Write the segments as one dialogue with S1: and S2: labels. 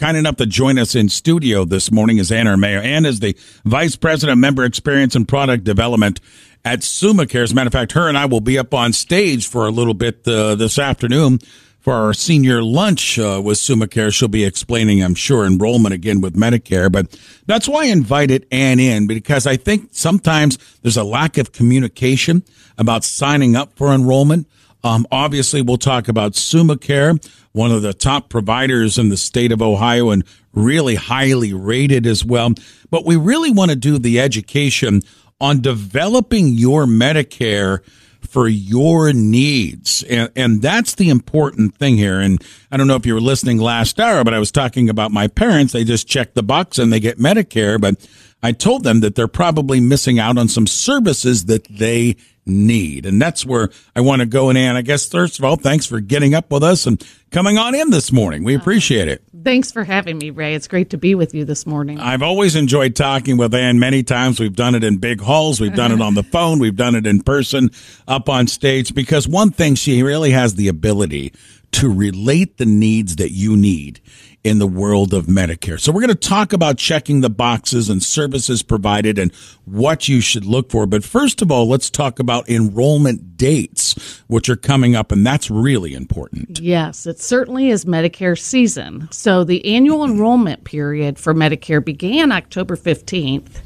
S1: kind enough to join us in studio this morning is Anne Armao. Anne is the Vice President of Member Experience and Product Development at SummaCare. As a matter of fact, her and I will be up on stage for a little bit uh, this afternoon for our senior lunch uh, with SummaCare. She'll be explaining, I'm sure, enrollment again with Medicare. But that's why I invited Anne in because I think sometimes there's a lack of communication about signing up for enrollment. Um, obviously, we'll talk about SummaCare, one of the top providers in the state of Ohio and really highly rated as well. But we really want to do the education on developing your Medicare for your needs. And, and that's the important thing here. And I don't know if you were listening last hour, but I was talking about my parents. They just check the box and they get Medicare, but I told them that they're probably missing out on some services that they need. And that's where I want to go in. And I guess, first of all, thanks for getting up with us and coming on in this morning. We uh-huh. appreciate it.
S2: Thanks for having me, Ray. It's great to be with you this morning.
S1: I've always enjoyed talking with Anne many times. We've done it in big halls. We've done it on the phone. We've done it in person up on stage because one thing she really has the ability to relate the needs that you need in the world of Medicare. So we're going to talk about checking the boxes and services provided and what you should look for. But first of all, let's talk about enrollment dates, which are coming up. And that's really important.
S2: Yes, it certainly is Medicare season. So the annual enrollment period for Medicare began October 15th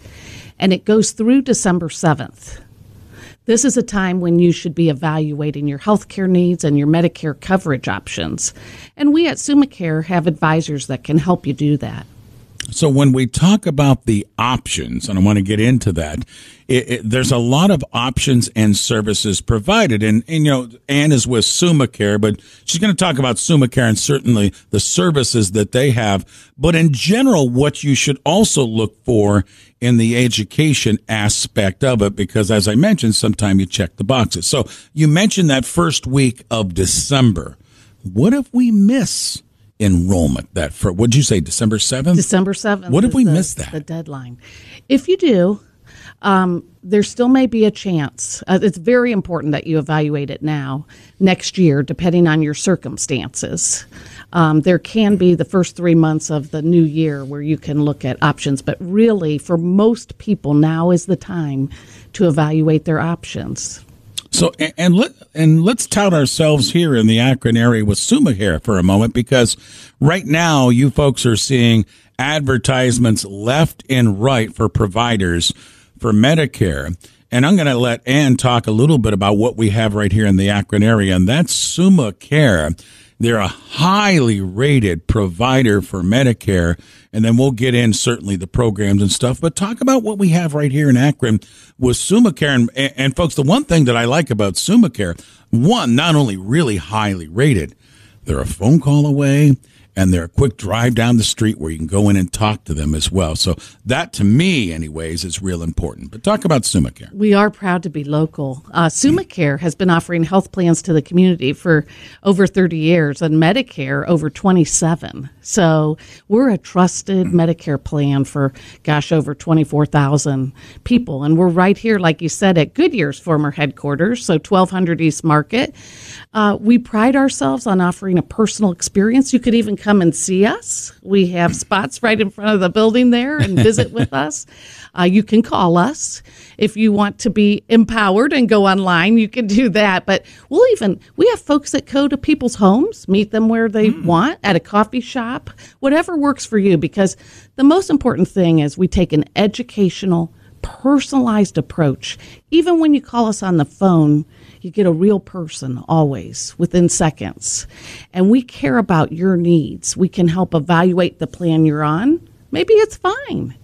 S2: and it goes through December 7th. This is a time when you should be evaluating your healthcare needs and your Medicare coverage options. And we at SummaCare have advisors that can help you do that.
S1: So when we talk about the options, and I want to get into that, it, it, there's a lot of options and services provided. And, and, you know, Anne is with SummaCare, but she's going to talk about SummaCare and certainly the services that they have. But in general, what you should also look for in the education aspect of it, because as I mentioned, sometimes you check the boxes. So you mentioned that first week of December. What if we miss enrollment that for what'd you say december 7th
S2: december 7th
S1: what if we
S2: the,
S1: missed that
S2: the deadline if you do um, there still may be a chance. Uh, it's very important that you evaluate it now, next year, depending on your circumstances. Um, there can be the first three months of the new year where you can look at options, but really, for most people, now is the time to evaluate their options.
S1: So and let and let's tout ourselves here in the Akron area with SummaCare for a moment because right now you folks are seeing advertisements left and right for providers for Medicare. And I'm going to let Anne talk a little bit about what we have right here in the Akron area, and that's SummaCare. They're a highly rated provider for Medicare. And then we'll get in certainly the programs and stuff, but talk about what we have right here in Akron with SummaCare. And, and folks, the one thing that I like about SummaCare, one, not only really highly rated, they're a phone call away and they're a quick drive down the street where you can go in and talk to them as well. So that, to me, anyways, is real important. But talk about SummaCare.
S2: We are proud to be local. Uh, SummaCare has been offering health plans to the community for over 30 years, and Medicare over 27. So we're a trusted Medicare plan for, gosh, over 24,000 people, and we're right here, like you said, at Goodyear's former headquarters, so 1200 East Market. Uh, we pride ourselves on offering a personal experience. You could even come and see us. We have spots right in front of the building there and visit with us. Uh, you can call us if you want to be empowered and go online. You can do that. But we'll even we have folks that go to people's homes, meet them where they mm. want at a coffee shop, whatever works for you. Because the most important thing is we take an educational, personalized approach. Even when you call us on the phone you get a real person always within seconds. And we care about your needs. We can help evaluate the plan you're on. Maybe it's fine.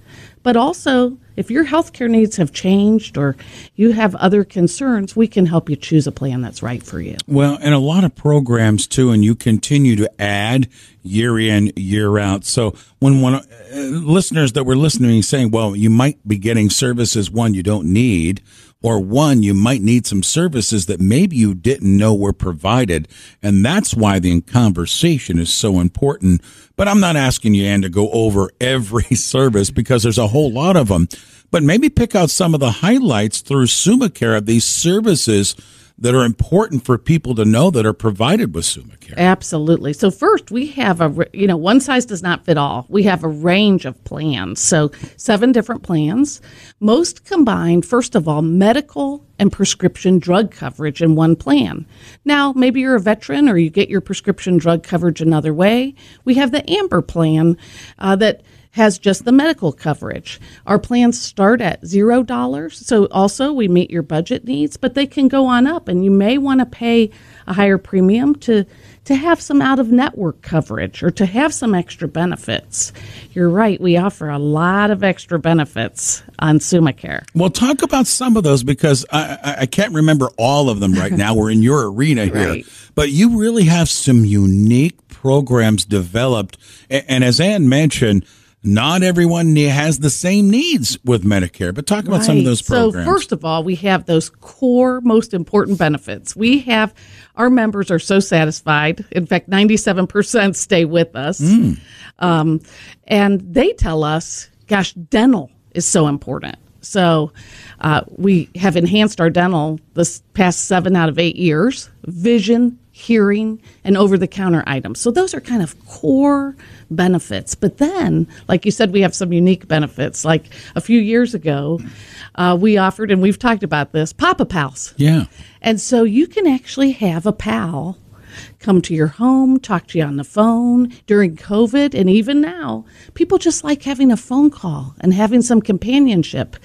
S2: But also, if your healthcare needs have changed or you have other concerns, we can help you choose a plan that's right for you.
S1: Well, and a lot of programs too, and you continue to add year in, year out. So when one uh, listeners that were listening saying, well, you might be getting services one you don't need or one, you might need some services that maybe you didn't know were provided. And that's why the conversation is so important. But I'm not asking you, Anne, to go over every service because there's a whole lot of them. But maybe pick out some of the highlights through SummaCare of these services that are important for people to know that are provided with SummaCare?
S2: Absolutely. So first, we have a you know one size does not fit all. We have a range of plans. So seven different plans. Most combined, first of all, medical and prescription drug coverage in one plan. Now, maybe you're a veteran or you get your prescription drug coverage another way. We have the Amber plan uh, that has just the medical coverage. Our plans start at zero dollars. So also we meet your budget needs, but they can go on up and you may want to pay a higher premium to to have some out of network coverage or to have some extra benefits. You're right, we offer a lot of extra benefits on SummaCare.
S1: Well, talk about some of those because I, I can't remember all of them right now. We're in your arena here, right. but you really have some unique programs developed. And as Anne mentioned, not everyone has the same needs with Medicare, but talk about right. some of those programs.
S2: So, first of all, we have those core, most important benefits. We have our members are so satisfied. In fact, 97% stay with us. Mm. Um, and they tell us, gosh, dental is so important. So, uh, we have enhanced our dental this past seven out of eight years, vision, hearing, and over the counter items. So those are kind of core benefits. But then, like you said, we have some unique benefits. Like a few years ago, uh, we offered, and we've talked about this, Papa Pals.
S1: Yeah.
S2: And so you can actually have a pal come to your home, talk to you on the phone during COVID, and even now, people just like having a phone call and having some companionship.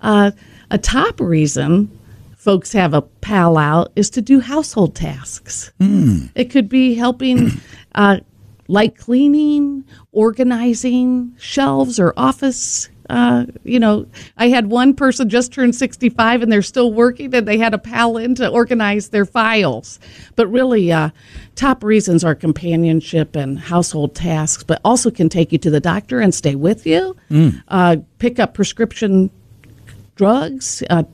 S2: Uh, a top reason folks have a pal out is to do household tasks. Mm. It could be helping, uh, like cleaning, organizing shelves or office. Uh, you know, I had one person just turned 65 and they're still working and they had a pal in to organize their files. But really, uh, top reasons are companionship and household tasks, but also can take you to the doctor and stay with you, mm. uh, pick up prescription drugs, uh,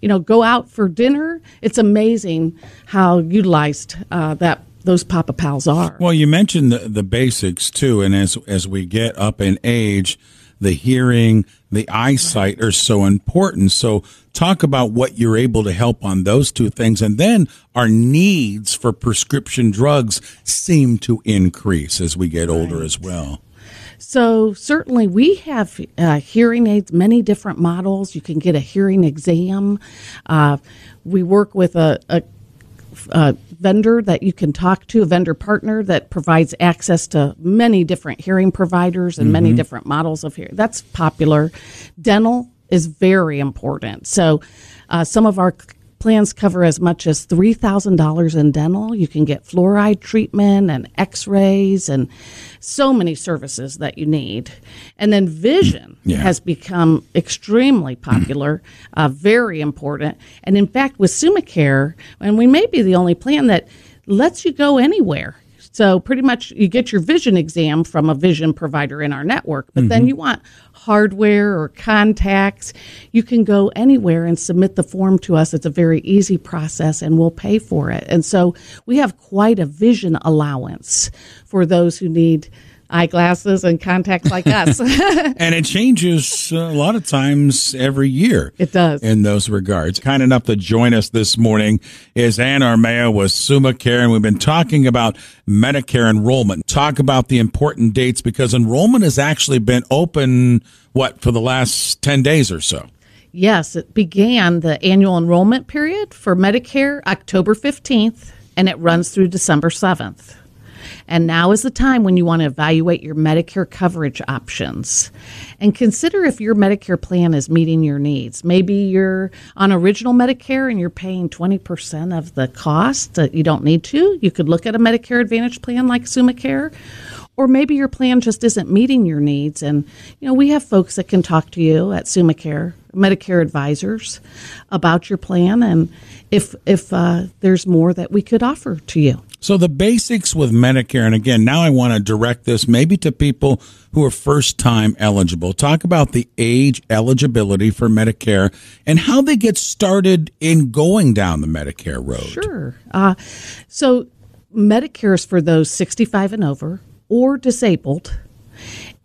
S2: you know, go out for dinner. It's amazing how utilized uh, that those Papa Pals are.
S1: Well, you mentioned the, the basics too, and as as we get up in age, the hearing, the eyesight are so important. So talk about what you're able to help on those two things. And then our needs for prescription drugs seem to increase as we get older right. as well.
S2: So certainly we have uh, hearing aids, many different models. You can get a hearing exam. Uh, we work with a, a, a, vendor that you can talk to, a vendor partner that provides access to many different hearing providers and mm-hmm. many different models of hearing. That's popular. Dental is very important. So uh, some of our Plans cover as much as $3,000 in dental. You can get fluoride treatment and x rays and so many services that you need. And then vision yeah. has become extremely popular, uh, very important. And in fact, with SummaCare, and we may be the only plan that lets you go anywhere. So pretty much you get your vision exam from a vision provider in our network, but mm-hmm. then you want hardware or contacts, you can go anywhere and submit the form to us. It's a very easy process and we'll pay for it. And so we have quite a vision allowance for those who need eyeglasses and contacts like us.
S1: and it changes uh, a lot of times every year.
S2: It does.
S1: In those regards. Kind enough to join us this morning is Anne Armao with SummaCare, and we've been talking about Medicare enrollment. Talk about the important dates because enrollment has actually been open, what, for the last 10 days or so?
S2: Yes, it began the annual enrollment period for Medicare October 15th and it runs through December 7th. And now is the time when you want to evaluate your Medicare coverage options and consider if your Medicare plan is meeting your needs. Maybe you're on original Medicare and you're paying 20% of the cost that you don't need to. You could look at a Medicare Advantage plan like SummaCare or maybe your plan just isn't meeting your needs and you know we have folks that can talk to you at SummaCare Medicare advisors about your plan and if if uh, there's more that we could offer to you.
S1: So the basics with Medicare, and again, now I want to direct this maybe to people who are first time eligible. Talk about the age eligibility for Medicare and how they get started in going down the Medicare road.
S2: Sure. Uh, so Medicare is for those 65 and over or disabled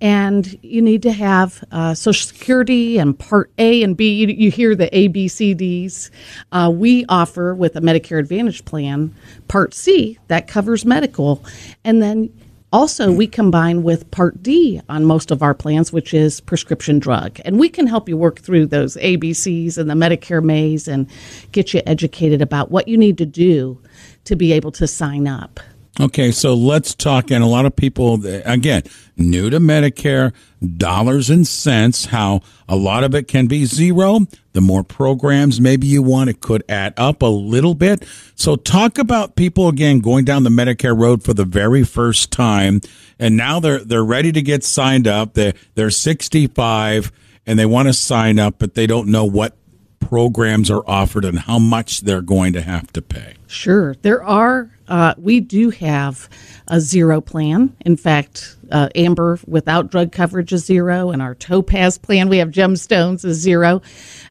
S2: and you need to have uh, Social Security and Part A and B. You, you hear the A, B, C, Ds. Uh, we offer with a Medicare Advantage plan Part C that covers medical, and then also, we combine with Part D on most of our plans, which is prescription drug. And we can help you work through those ABCs and the Medicare maze and get you educated about what you need to do to be able to sign up.
S1: Okay, so let's talk. And a lot of people, again, new to Medicare, dollars and cents, how a lot of it can be zero. The more programs maybe you want, it could add up a little bit. So talk about people again going down the Medicare road for the very first time. And now they're, they're ready to get signed up. They're, they're 65 and they want to sign up, but they don't know what programs are offered and how much they're going to have to pay.
S2: Sure. There are, uh, we do have a zero plan. In fact, uh, Amber without drug coverage is zero, and our Topaz plan, we have gemstones, is zero.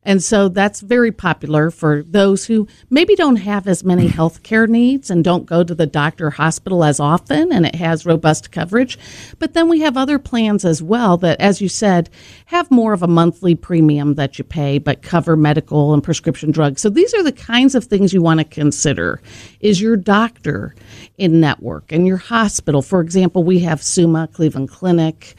S2: And so that's very popular for those who maybe don't have as many health care needs and don't go to the doctor or hospital as often, and it has robust coverage. But then we have other plans as well that, as you said, have more of a monthly premium that you pay, but cover medical and prescription drugs. So these are the kinds of things you want to consider. Is your doctor in network and your hospital? For example, we have Summa Cleveland Clinic.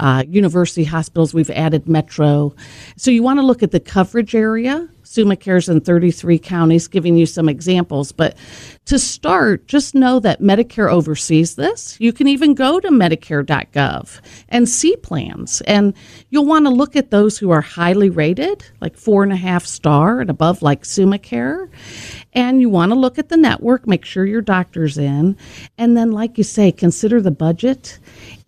S2: Uh, university hospitals, we've added Metro. So you want to look at the coverage area. SummaCare's in 33 counties, giving you some examples. But to start, just know that Medicare oversees this. You can even go to Medicare.gov and see plans. And you'll want to look at those who are highly rated, like four and a half star and above, like SummaCare. And you want to look at the network, make sure your doctor's in. And then, like you say, consider the budget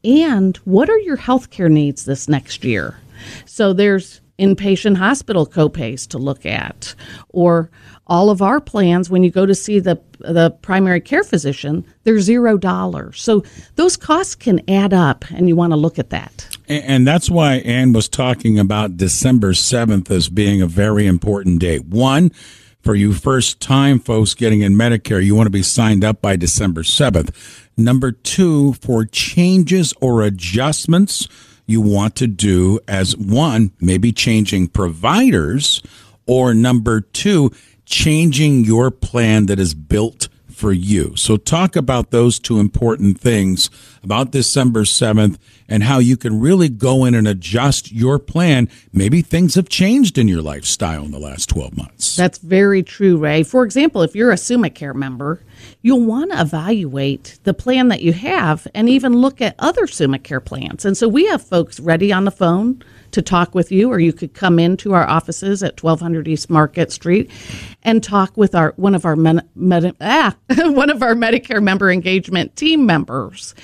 S2: and what are your healthcare needs this next year? So there's inpatient hospital copays to look at, or all of our plans when you go to see the the primary care physician, they're zero dollars. So those costs can add up, and you want to look at that.
S1: And that's why Anne was talking about December seventh as being a very important date. One for you first time folks getting in Medicare, you want to be signed up by December 7th. Number two, for changes or adjustments you want to do as one, maybe changing providers, or number two, changing your plan that is built for you. So talk about those two important things about December 7th and how you can really go in and adjust your plan. Maybe things have changed in your lifestyle in the last 12 months.
S2: That's very true, Ray. For example, if you're a SummaCare member, you'll want to evaluate the plan that you have and even look at other SummaCare plans. And so we have folks ready on the phone to talk with you, or you could come into our offices at 1200 East Market Street and talk with our one of our men, med, ah, one of our Medicare member engagement team members,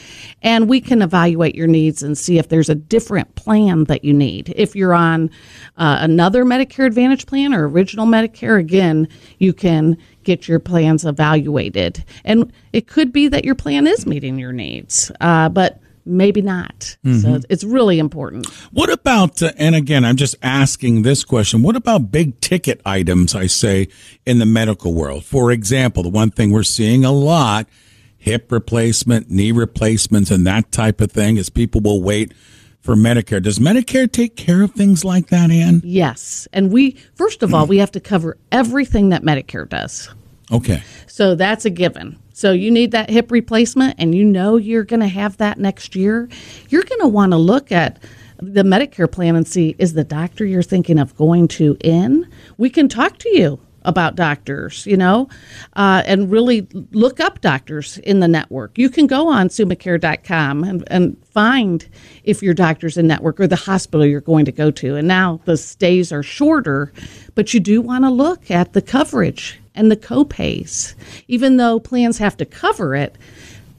S2: and we can evaluate your needs and see if there's a different plan that you need. If you're on uh, another Medicare Advantage plan or original Medicare, again, you can get your plans evaluated, and it could be that your plan is meeting your needs, uh, but maybe not. Mm-hmm. So it's really important.
S1: What about, uh, and again, I'm just asking this question, what about big ticket items, I say, in the medical world? For example, the one thing we're seeing a lot, hip replacement, knee replacements, and that type of thing is people will wait for Medicare. Does Medicare take care of things like that, Anne?
S2: Yes. And we, first of all, we have to cover everything that Medicare does.
S1: Okay.
S2: So that's a given. So you need that hip replacement and you know you're going to have that next year. You're going to want to look at the Medicare plan and see is the doctor you're thinking of going to in? We can talk to you about doctors, you know, uh, and really look up doctors in the network. You can go on summacare.com and, and find if your doctor's in network or the hospital you're going to go to. And now the stays are shorter, but you do want to look at the coverage and the copays. Even though plans have to cover it,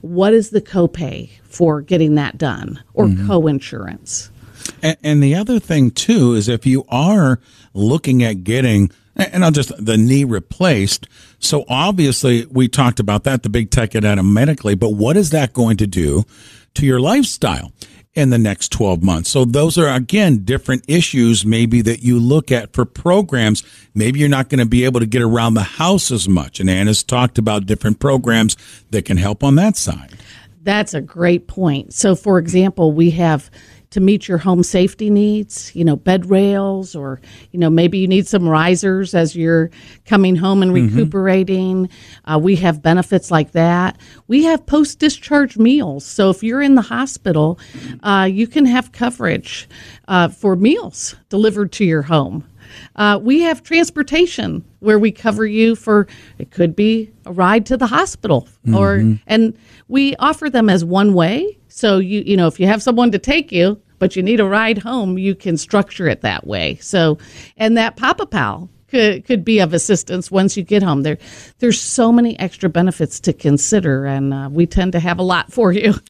S2: what is the copay for getting that done or mm-hmm. co-insurance?
S1: And, and the other thing too is if you are looking at getting and I'll just the knee replaced. So obviously we talked about that, the big ticket item medically, but what is that going to do to your lifestyle? In the next 12 months. So those are again different issues maybe that you look at for programs. Maybe you're not going to be able to get around the house as much. And Anna's talked about different programs that can help on that side.
S2: That's a great point. So, for example, we have to meet your home safety needs, you know, bed rails, or, you know, maybe you need some risers as you're coming home and recuperating. Uh, we have benefits like that. We have post discharge meals. So if you're in the hospital, uh, you can have coverage uh, for meals delivered to your home. Uh, we have transportation where we cover you for it could be a ride to the hospital or and we offer them as one way so you you know if you have someone to take you but you need a ride home you can structure it that way. So and that papa pal could could be of assistance once you get home. There there's so many extra benefits to consider and uh, we tend to have a lot for you